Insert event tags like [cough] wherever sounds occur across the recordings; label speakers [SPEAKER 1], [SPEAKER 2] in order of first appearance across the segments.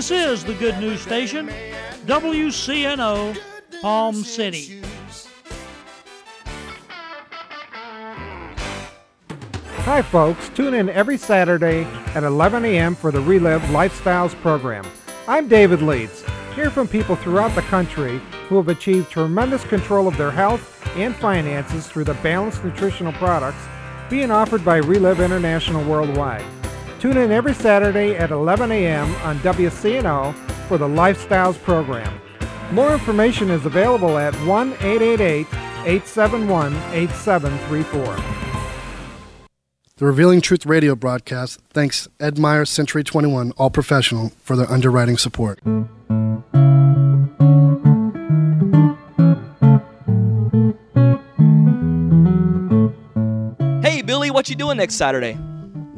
[SPEAKER 1] This is the Good News Station, WCNO, Palm City.
[SPEAKER 2] Hi, folks. Tune in every Saturday at 11 a.m. for the Reliv Lifestyles program. I'm David Leeds. Hear from people throughout the country who have achieved tremendous control of their health and finances through the balanced nutritional products being offered by Reliv International Worldwide. Tune in every Saturday at 11 a.m. on WCNO for the Lifestyles program. More information is available at 1 888 871 8734.
[SPEAKER 3] The Revealing Truth radio broadcast thanks Ed Meyer Century 21 All Professional for their underwriting support.
[SPEAKER 4] Hey, Billy, what you doing next Saturday?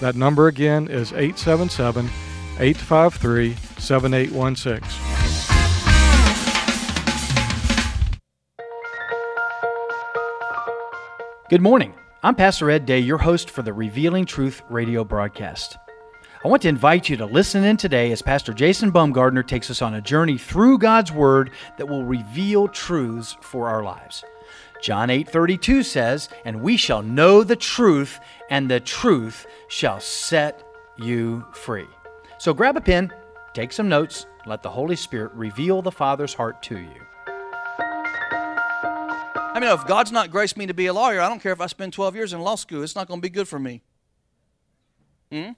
[SPEAKER 5] That number again is 877 853 7816.
[SPEAKER 6] Good morning. I'm Pastor Ed Day, your host for the Revealing Truth radio broadcast. I want to invite you to listen in today as Pastor Jason Baumgardner takes us on a journey through God's Word that will reveal truths for our lives. John 8:32 says, "And we shall know the truth, and the truth shall set you free." So grab a pen, take some notes, let the Holy Spirit reveal the Father's heart to you.
[SPEAKER 7] I mean, if God's not graced me to be a lawyer, I don't care if I spend 12 years in law school. It's not going to be good for me. Hmm?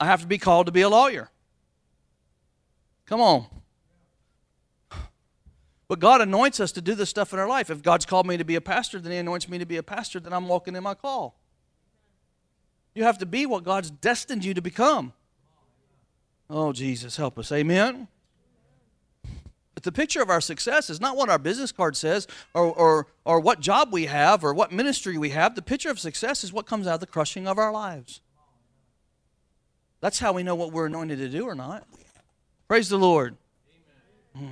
[SPEAKER 7] I have to be called to be a lawyer. Come on. But God anoints us to do this stuff in our life. If God's called me to be a pastor, then He anoints me to be a pastor, then I'm walking in my call. You have to be what God's destined you to become. Oh, Jesus, help us. Amen. But the picture of our success is not what our business card says or, or, or what job we have or what ministry we have. The picture of success is what comes out of the crushing of our lives. That's how we know what we're anointed to do or not. Praise the Lord. Hmm.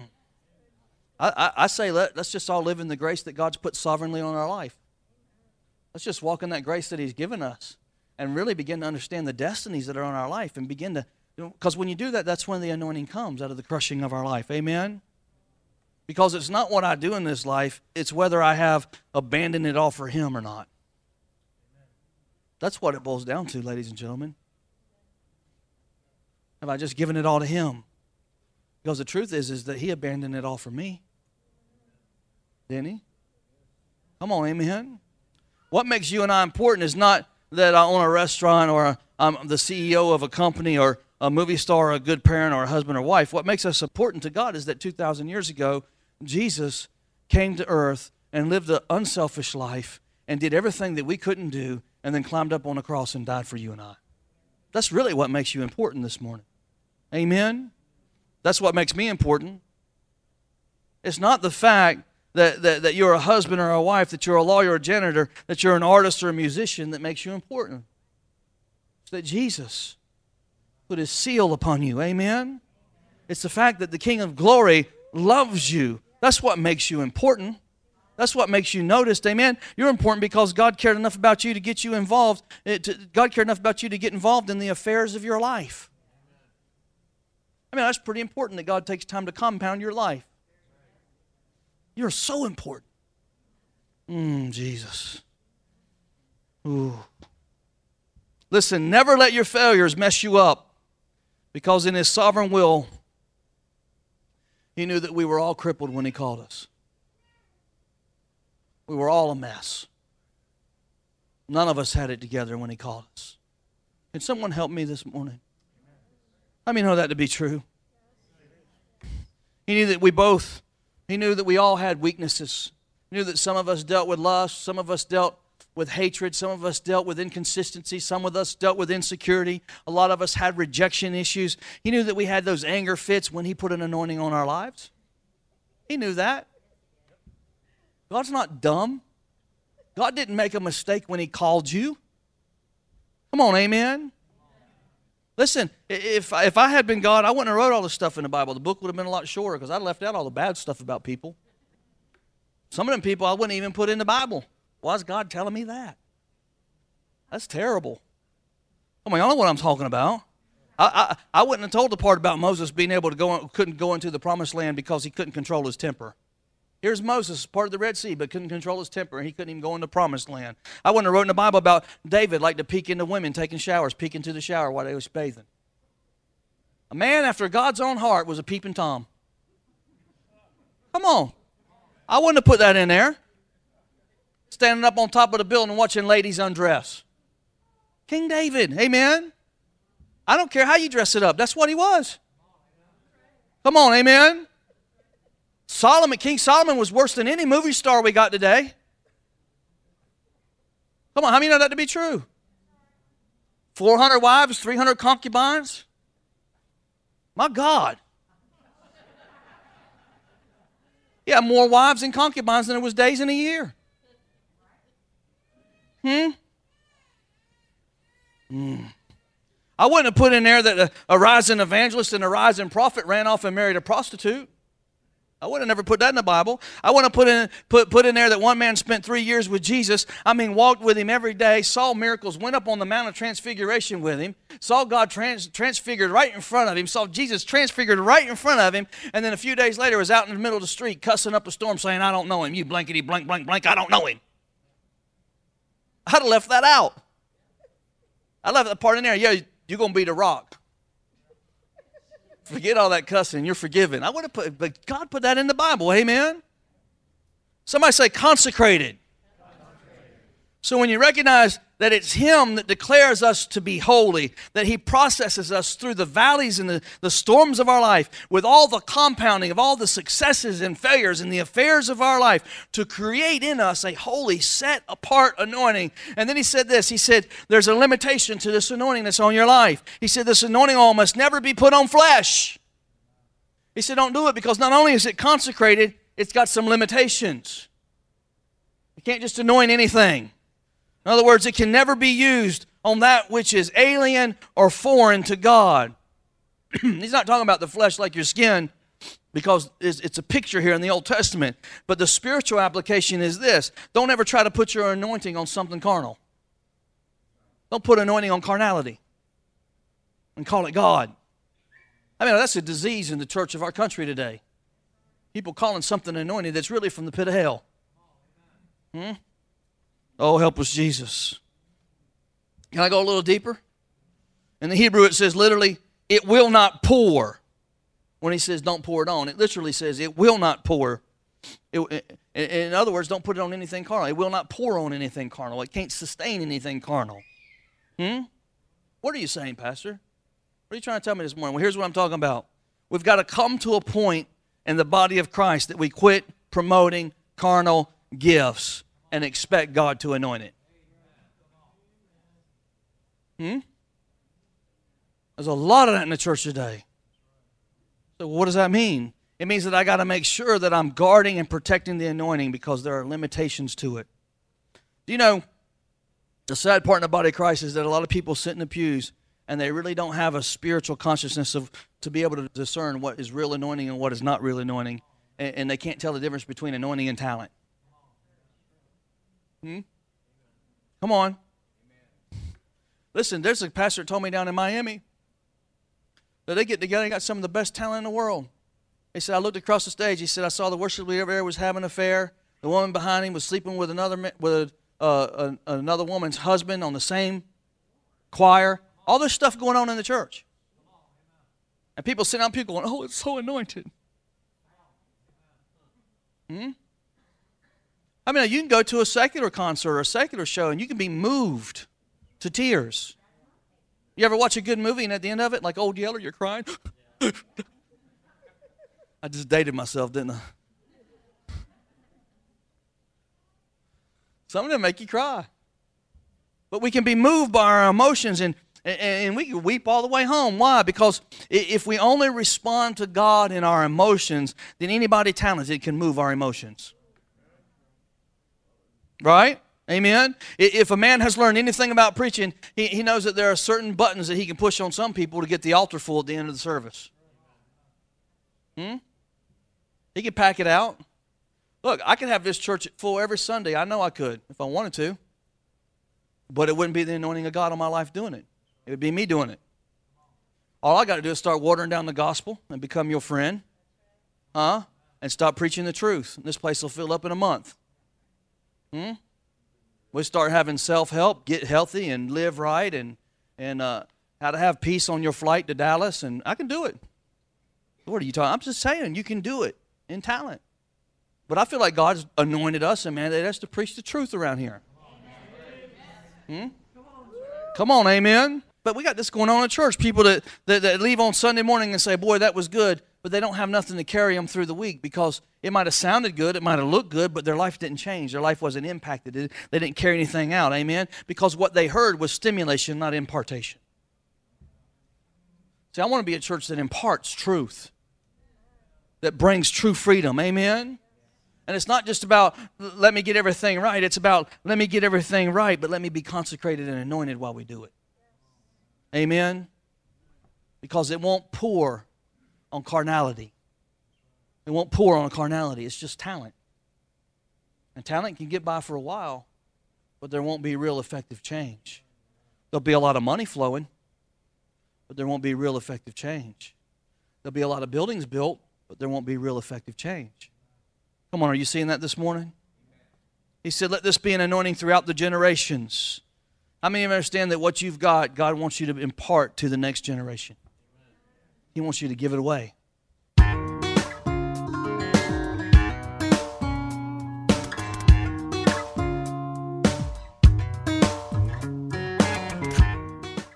[SPEAKER 7] I, I, I, say let, let's just all live in the grace that God's put sovereignly on our life. Let's just walk in that grace that He's given us and really begin to understand the destinies that are on our life and begin to, because you know, when you do that, that's when the anointing comes out of the crushing of our life. Amen? Because it's not what I do in this life, it's whether I have abandoned it all for Him or not. That's what it boils down to, ladies and gentlemen. Have I just given it all to Him? Because the truth is, is that He abandoned it all for me. Didn't He? Come on, amen. What makes you and I important is not that I own a restaurant or I'm the CEO of a company or a movie star or a good parent or a husband or wife. What makes us important to God is that 2,000 years ago, Jesus came to earth and lived an unselfish life and did everything that we couldn't do and then climbed up on a cross and died for you and I. That's really what makes you important this morning. Amen? That's what makes me important. It's not the fact that, that, that you're a husband or a wife, that you're a lawyer or a janitor, that you're an artist or a musician that makes you important. It's that Jesus put his seal upon you. Amen? It's the fact that the King of Glory loves you. That's what makes you important. That's what makes you noticed. Amen. You're important because God cared enough about you to get you involved. Eh, God cared enough about you to get involved in the affairs of your life. I mean, that's pretty important that God takes time to compound your life. You're so important. Mmm, Jesus. Ooh. Listen, never let your failures mess you up because in His sovereign will, He knew that we were all crippled when He called us. We were all a mess. None of us had it together when He called us. Can someone help me this morning? I mean, know that to be true. He knew that we both he knew that we all had weaknesses. He knew that some of us dealt with lust, some of us dealt with hatred, some of us dealt with inconsistency, some of us dealt with insecurity, a lot of us had rejection issues. He knew that we had those anger fits when He put an anointing on our lives. He knew that. God's not dumb. God didn't make a mistake when He called you. Come on, amen. Listen, if, if I had been God, I wouldn't have wrote all this stuff in the Bible. The book would have been a lot shorter because I left out all the bad stuff about people. Some of them people I wouldn't even put in the Bible. Why is God telling me that? That's terrible. I mean, I know what I'm talking about. I, I, I wouldn't have told the part about Moses being able to go, couldn't go into the promised land because he couldn't control his temper. Here's Moses, part of the Red Sea, but couldn't control his temper. He couldn't even go into promised land. I wouldn't have wrote in the Bible about David like to peek into women taking showers, peek into the shower while they was bathing. A man after God's own heart was a peeping Tom. Come on. I wouldn't have put that in there. Standing up on top of the building watching ladies undress. King David, amen. I don't care how you dress it up. That's what he was. Come on, amen. Solomon, King Solomon was worse than any movie star we got today. Come on, how many know that to be true? 400 wives, 300 concubines? My God. Yeah, more wives and concubines than there was days in a year. Hmm? Hmm. I wouldn't have put in there that a, a rising evangelist and a rising prophet ran off and married a prostitute. I would have never put that in the Bible. I want to put in put put in there that one man spent three years with Jesus. I mean, walked with him every day, saw miracles, went up on the Mount of Transfiguration with him, saw God trans, transfigured right in front of him, saw Jesus transfigured right in front of him, and then a few days later was out in the middle of the street cussing up a storm, saying, "I don't know him. You blankety blank blank blank. I don't know him." I'd have left that out. I left that part in there. Yeah, you're gonna be the rock. Forget all that cussing. You're forgiven. I would have put, but God put that in the Bible. Amen. Somebody say consecrated. So when you recognize that it's Him that declares us to be holy, that He processes us through the valleys and the, the storms of our life, with all the compounding of all the successes and failures and the affairs of our life, to create in us a holy, set apart anointing. And then He said this He said, There's a limitation to this anointing that's on your life. He said, This anointing oil must never be put on flesh. He said, Don't do it because not only is it consecrated, it's got some limitations. You can't just anoint anything. In other words, it can never be used on that which is alien or foreign to God. [clears throat] He's not talking about the flesh like your skin because it's a picture here in the Old Testament. But the spiritual application is this don't ever try to put your anointing on something carnal. Don't put anointing on carnality and call it God. I mean, that's a disease in the church of our country today. People calling something anointed that's really from the pit of hell. Hmm? Oh, help us, Jesus. Can I go a little deeper? In the Hebrew, it says literally, it will not pour. When he says don't pour it on, it literally says it will not pour. It, in other words, don't put it on anything carnal. It will not pour on anything carnal. It can't sustain anything carnal. Hmm? What are you saying, Pastor? What are you trying to tell me this morning? Well, here's what I'm talking about. We've got to come to a point in the body of Christ that we quit promoting carnal gifts and expect God to anoint it. Hmm? There's a lot of that in the church today. So, what does that mean? It means that I got to make sure that I'm guarding and protecting the anointing because there are limitations to it. Do you know, the sad part in the body of Christ is that a lot of people sit in the pews and they really don't have a spiritual consciousness of to be able to discern what is real anointing and what is not real anointing, and, and they can't tell the difference between anointing and talent. Hmm? Come on. Listen, there's a pastor told me down in Miami that they get together and got some of the best talent in the world. He said, I looked across the stage. He said, I saw the worship leader there was having an affair. The woman behind him was sleeping with another with a, uh, a, another woman's husband on the same choir. All this stuff going on in the church. And people sitting on people going, oh, it's so anointed. Hmm? I mean, you can go to a secular concert or a secular show and you can be moved to tears. You ever watch a good movie and at the end of it, like Old Yeller, you're crying? [laughs] I just dated myself, didn't I? Some of them make you cry. But we can be moved by our emotions and, and, we can weep all the way home. Why? Because if we only respond to God in our emotions, then anybody talented can move our emotions. Right? Amen. If a man has learned anything about preaching, he, he knows that there are certain buttons that he can push on some people to get the altar full at the end of the service. Hmm? He can pack it out. Look, I could have this church full every Sunday. I know I could if I wanted to. But it wouldn't be the anointing of God on my life doing it. It would be me doing it. All I got to do is start watering down the gospel and become your friend. Huh? And stop preaching the truth. This place will fill up in a month. Hmm? we start having self help, get healthy, and live right, and and uh, how to have peace on your flight to Dallas, and I can do it. What are you talking? I'm just saying you can do it in talent. But I feel like God's anointed us and mandated us to preach the truth around here. Hmm? Come on, amen. But we got this going on in church. People that, that, that leave on Sunday morning and say, Boy, that was good but they don't have nothing to carry them through the week because it might have sounded good, it might have looked good, but their life didn't change. Their life wasn't impacted. They didn't carry anything out. Amen? Because what they heard was stimulation, not impartation. See, I want to be a church that imparts truth, that brings true freedom. Amen? And it's not just about let me get everything right. It's about let me get everything right, but let me be consecrated and anointed while we do it. Amen? Because it won't pour on carnality. It won't pour on carnality. It's just talent. And talent can get by for a while, but there won't be real effective change. There'll be a lot of money flowing, but there won't be real effective change. There'll be a lot of buildings built, but there won't be real effective change. Come on, are you seeing that this morning? He said, Let this be an anointing throughout the generations. How many of you understand that what you've got, God wants you to impart to the next generation? He wants you to give it away.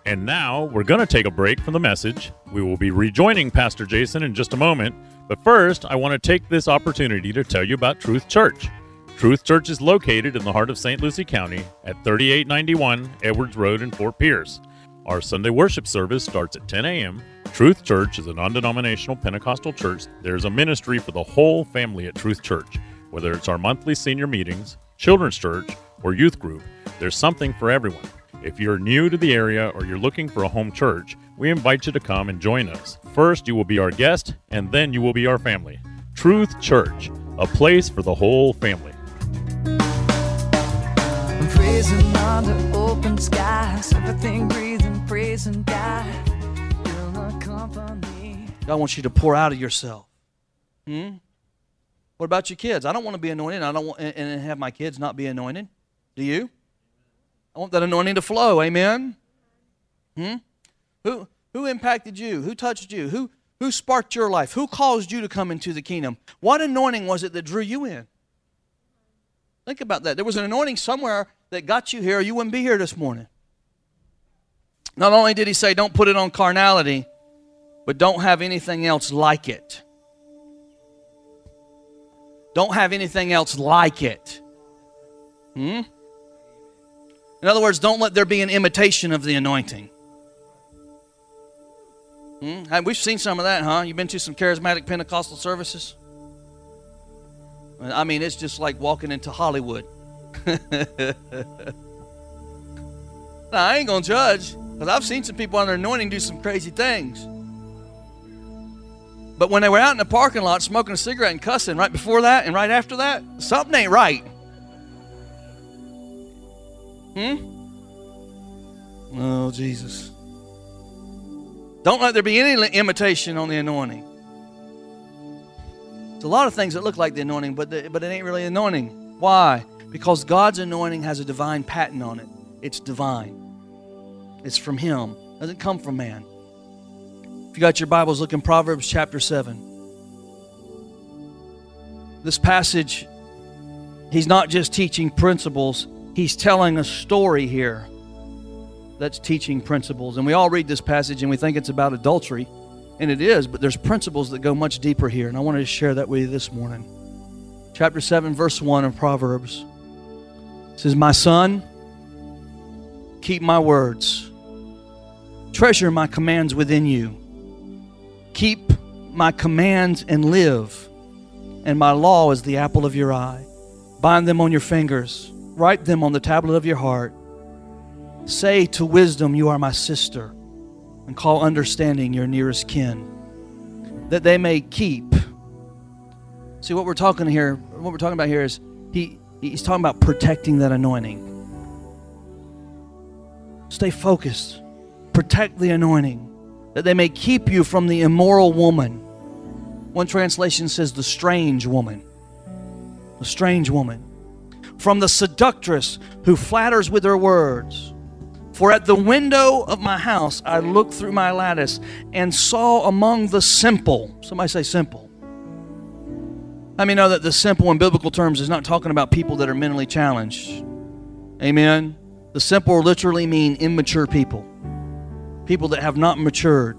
[SPEAKER 8] And now we're going to take a break from the message. We will be rejoining Pastor Jason in just a moment. But first, I want to take this opportunity to tell you about Truth Church. Truth Church is located in the heart of St. Lucie County at 3891 Edwards Road in Fort Pierce. Our Sunday worship service starts at 10 a.m. Truth Church is a non denominational Pentecostal church. There's a ministry for the whole family at Truth Church. Whether it's our monthly senior meetings, children's church, or youth group, there's something for everyone. If you're new to the area or you're looking for a home church, we invite you to come and join us. First, you will be our guest, and then you will be our family. Truth Church, a place for the whole family. Praising under open skies, everything praising God.
[SPEAKER 7] God wants you to pour out of yourself. Hmm? What about your kids? I don't want to be anointed. I don't want and have my kids not be anointed. Do you? I want that anointing to flow. Amen. Hmm? Who who impacted you? Who touched you? Who who sparked your life? Who caused you to come into the kingdom? What anointing was it that drew you in? Think about that. There was an anointing somewhere that got you here, you wouldn't be here this morning. Not only did he say, don't put it on carnality, but don't have anything else like it. Don't have anything else like it. Hmm? In other words, don't let there be an imitation of the anointing. Hmm? We've seen some of that, huh? You've been to some charismatic Pentecostal services? I mean, it's just like walking into Hollywood. [laughs] I ain't going to judge because I've seen some people on their anointing do some crazy things. But when they were out in the parking lot smoking a cigarette and cussing right before that and right after that, something ain't right. Hmm? Oh, Jesus. Don't let there be any imitation on the anointing. It's a lot of things that look like the anointing, but, the, but it ain't really anointing. Why? Because God's anointing has a divine patent on it. It's divine. It's from Him. It doesn't come from man. If you got your Bibles, look in Proverbs chapter 7. This passage, he's not just teaching principles, he's telling a story here that's teaching principles. And we all read this passage and we think it's about adultery. And it is, but there's principles that go much deeper here. And I wanted to share that with you this morning. Chapter 7, verse 1 of Proverbs it says, My son, keep my words, treasure my commands within you. Keep my commands and live, and my law is the apple of your eye. Bind them on your fingers, write them on the tablet of your heart. Say to wisdom, You are my sister and call understanding your nearest kin, that they may keep. See what we're talking here, what we're talking about here is he he's talking about protecting that anointing. Stay focused. Protect the anointing, that they may keep you from the immoral woman. One translation says the strange woman. The strange woman. From the seductress who flatters with her words for at the window of my house I looked through my lattice and saw among the simple, somebody say simple. Let me know that the simple in biblical terms is not talking about people that are mentally challenged. Amen. The simple literally mean immature people, people that have not matured,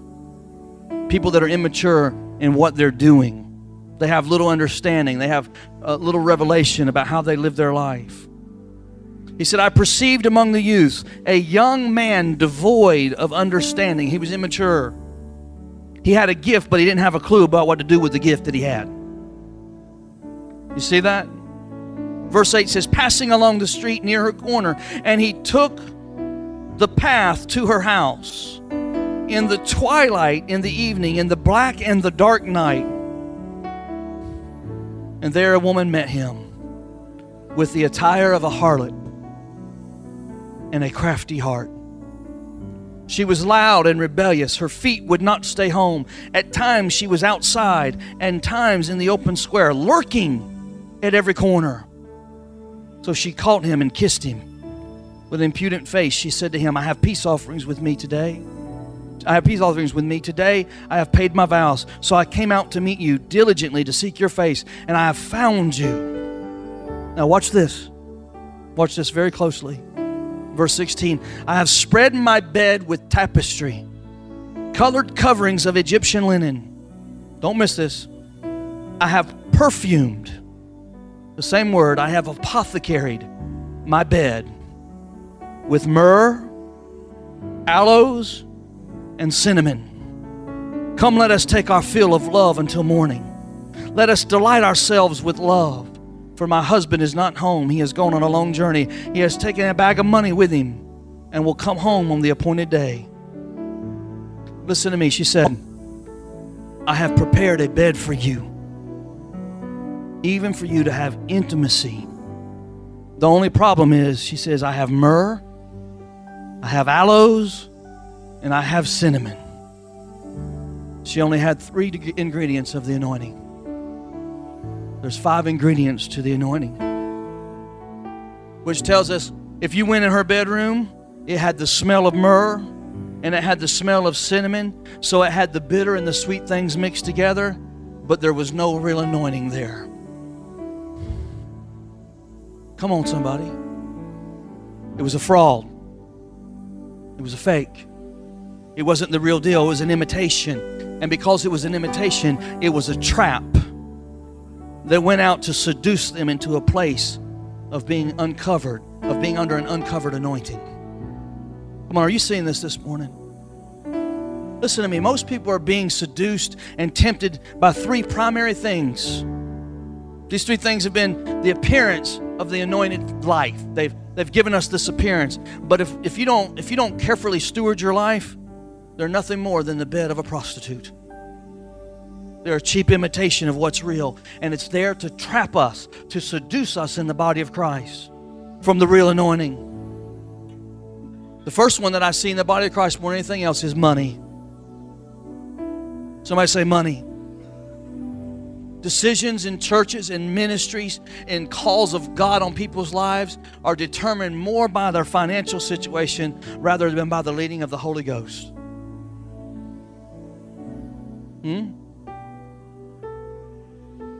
[SPEAKER 7] people that are immature in what they're doing. They have little understanding, they have little revelation about how they live their life. He said, I perceived among the youth a young man devoid of understanding. He was immature. He had a gift, but he didn't have a clue about what to do with the gift that he had. You see that? Verse 8 says, Passing along the street near her corner, and he took the path to her house in the twilight, in the evening, in the black and the dark night. And there a woman met him with the attire of a harlot and a crafty heart. She was loud and rebellious. Her feet would not stay home. At times she was outside, and times in the open square, lurking at every corner. So she caught him and kissed him. With impudent face, she said to him, I have peace offerings with me today. I have peace offerings with me today. I have paid my vows. So I came out to meet you diligently to seek your face, and I have found you. Now, watch this. Watch this very closely. Verse 16 I have spread my bed with tapestry, colored coverings of Egyptian linen. Don't miss this. I have perfumed, the same word, I have apothecaried my bed with myrrh, aloes, and cinnamon. Come, let us take our fill of love until morning. Let us delight ourselves with love. For my husband is not home. He has gone on a long journey. He has taken a bag of money with him and will come home on the appointed day. Listen to me. She said, I have prepared a bed for you, even for you to have intimacy. The only problem is, she says, I have myrrh, I have aloes, and I have cinnamon. She only had three ingredients of the anointing. There's five ingredients to the anointing, which tells us If you went in her bedroom, it had the smell of myrrh and it had the smell of cinnamon. So it had the bitter and the sweet things mixed together, but there was no real anointing there. Come on, somebody. It was a fraud, it was a fake. It wasn't the real deal, it was an imitation. And because it was an imitation, it was a trap that went out to seduce them into a place of being uncovered, of being under an uncovered anointing. Come on, are you seeing this this morning? Listen to me. Most people are being seduced and tempted by three primary things. These three things have been the appearance of the anointed life. They've, they've given us this appearance. But if, if, you don't, if you don't carefully steward your life, they're nothing more than the bed of a prostitute. They're a cheap imitation of what's real, and it's there to trap us, to seduce us in the body of Christ from the real anointing. The first one that I see in the body of Christ more than anything else is money. Somebody say money. Decisions in churches and ministries and calls of God on people's lives are determined more by their financial situation rather than by the leading of the Holy Ghost. Hmm?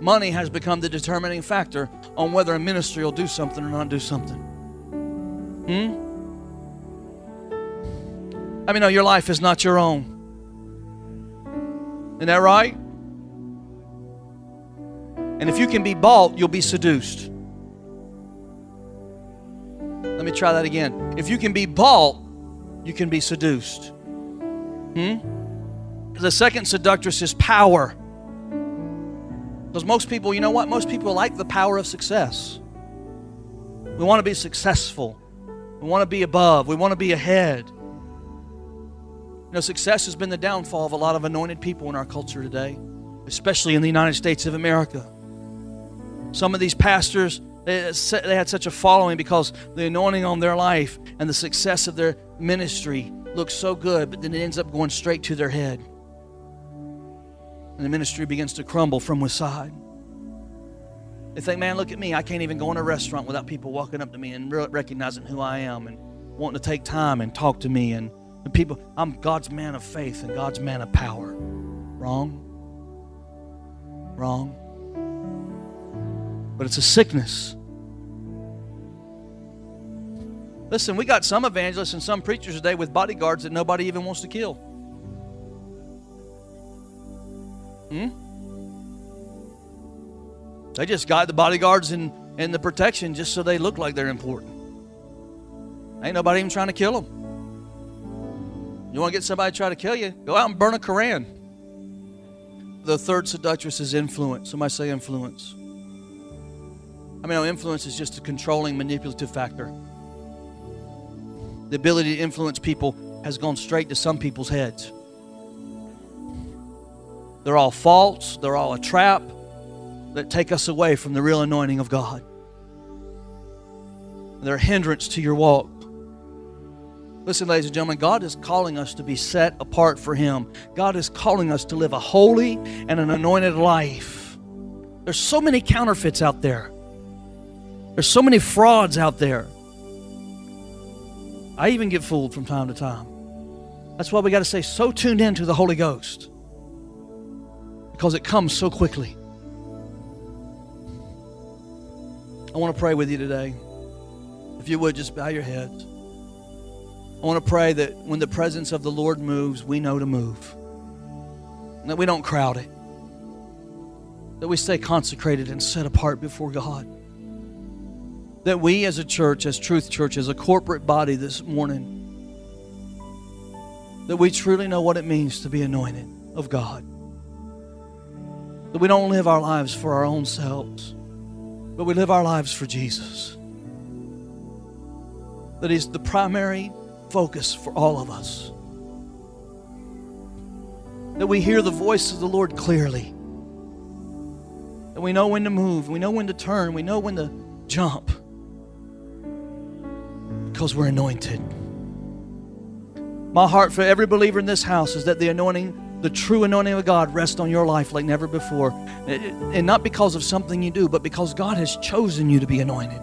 [SPEAKER 7] Money has become the determining factor on whether a ministry will do something or not do something. Hmm? I mean, no, your life is not your own. Isn't that right? And if you can be bought, you'll be seduced. Let me try that again. If you can be bought, you can be seduced. Hmm? The second seductress is power. Because most people, you know what? Most people like the power of success. We want to be successful. We want to be above. We want to be ahead. You know, success has been the downfall of a lot of anointed people in our culture today, especially in the United States of America. Some of these pastors, they, had such a following because the anointing on their life and the success of their ministry looks so good, but then it ends up going straight to their head. And the ministry begins to crumble from within. They think, man, look at me. I can't even go in a restaurant without people walking up to me and recognizing who I am and wanting to take time and talk to me and and people, I'm God's man of faith and God's man of power. Wrong. Wrong. But it's a sickness. Listen, we got some evangelists and some preachers today with bodyguards that nobody even wants to kill. Hmm? They just got the bodyguards and, and the protection just so they look like they're important. Ain't nobody even trying to kill them. You want to get somebody to try to kill you? Go out and burn a Koran. The third seductress is influence. Somebody say influence. I mean, influence is just a controlling, manipulative factor. The ability to influence people has gone straight to some people's heads. They're all false, they're all a trap that take us away from the real anointing of God. They're a hindrance to your walk. Listen, ladies and gentlemen, God is calling us to be set apart for Him. God is calling us to live a holy and an anointed life. There's so many counterfeits out there, there's so many frauds out there. I even get fooled from time to time. That's why we got to stay so tuned in to the Holy Ghost because it comes so quickly. I want to pray with you today. If you would, just bow your heads. I want to pray that when the presence of the Lord moves, we know to move. That we don't crowd it. That we stay consecrated and set apart before God. That we as a church, as Truth Church, as a corporate body this morning, that we truly know what it means to be anointed of God. That we don't live our lives for our own selves, but we live our lives for Jesus. That is the primary focus for all of us. That we hear the voice of the Lord clearly. That we know when to move, we know when to turn, we know when to jump. Because we're anointed. My heart for every believer in this house is that the anointing, the true anointing of God, rest on your life like never before. Eh, eh, and not because of something you do, but because God has chosen you to be anointed.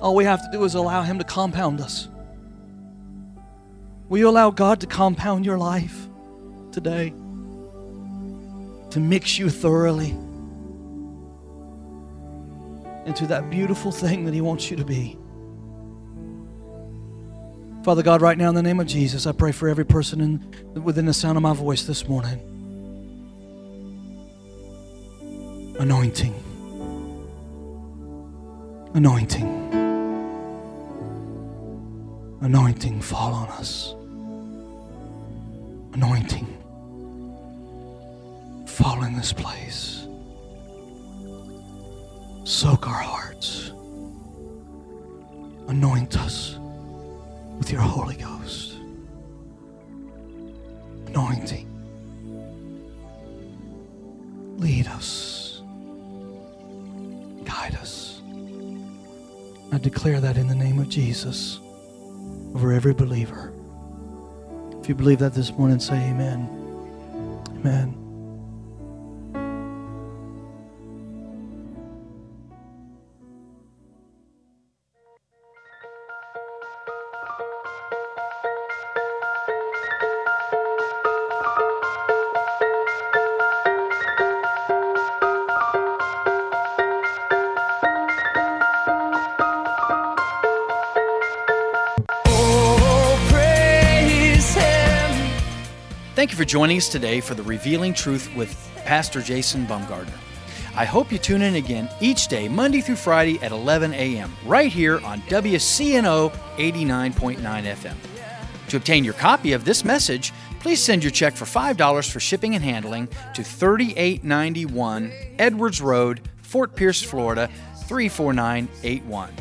[SPEAKER 7] All we have to do is allow Him to compound us. Will you allow God to compound your life today? To mix you thoroughly into that beautiful thing that He wants you to be. Father God, right now in the name of Jesus, I pray for every person in, within the sound of my voice this morning. Anointing. Anointing. Anointing fall on us. Anointing. Fall in this place. Soak our hearts. Anoint us with your Holy Ghost. Anointing. Lead us. Guide us. I declare that in the name of Jesus over every believer. If you believe that this morning, say amen. Amen.
[SPEAKER 6] Thank you for joining us today for the Revealing Truth with Pastor Jason Bumgardner. I hope you tune in again each day, Monday through Friday at 11 a.m., right here on WCNO 89.9 FM. To obtain your copy of this message, please send your check for $5 for shipping and handling to 3891 Edwards Road, Fort Pierce, Florida 34981.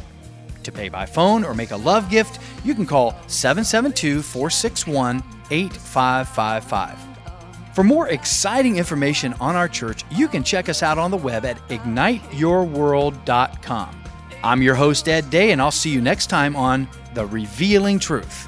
[SPEAKER 6] To pay by phone or make a love gift, you can call 772 461 8555. For more exciting information on our church, you can check us out on the web at igniteyourworld.com. I'm your host, Ed Day, and I'll see you next time on The Revealing Truth.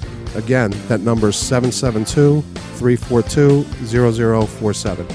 [SPEAKER 9] Again, that number is 772 342 0047.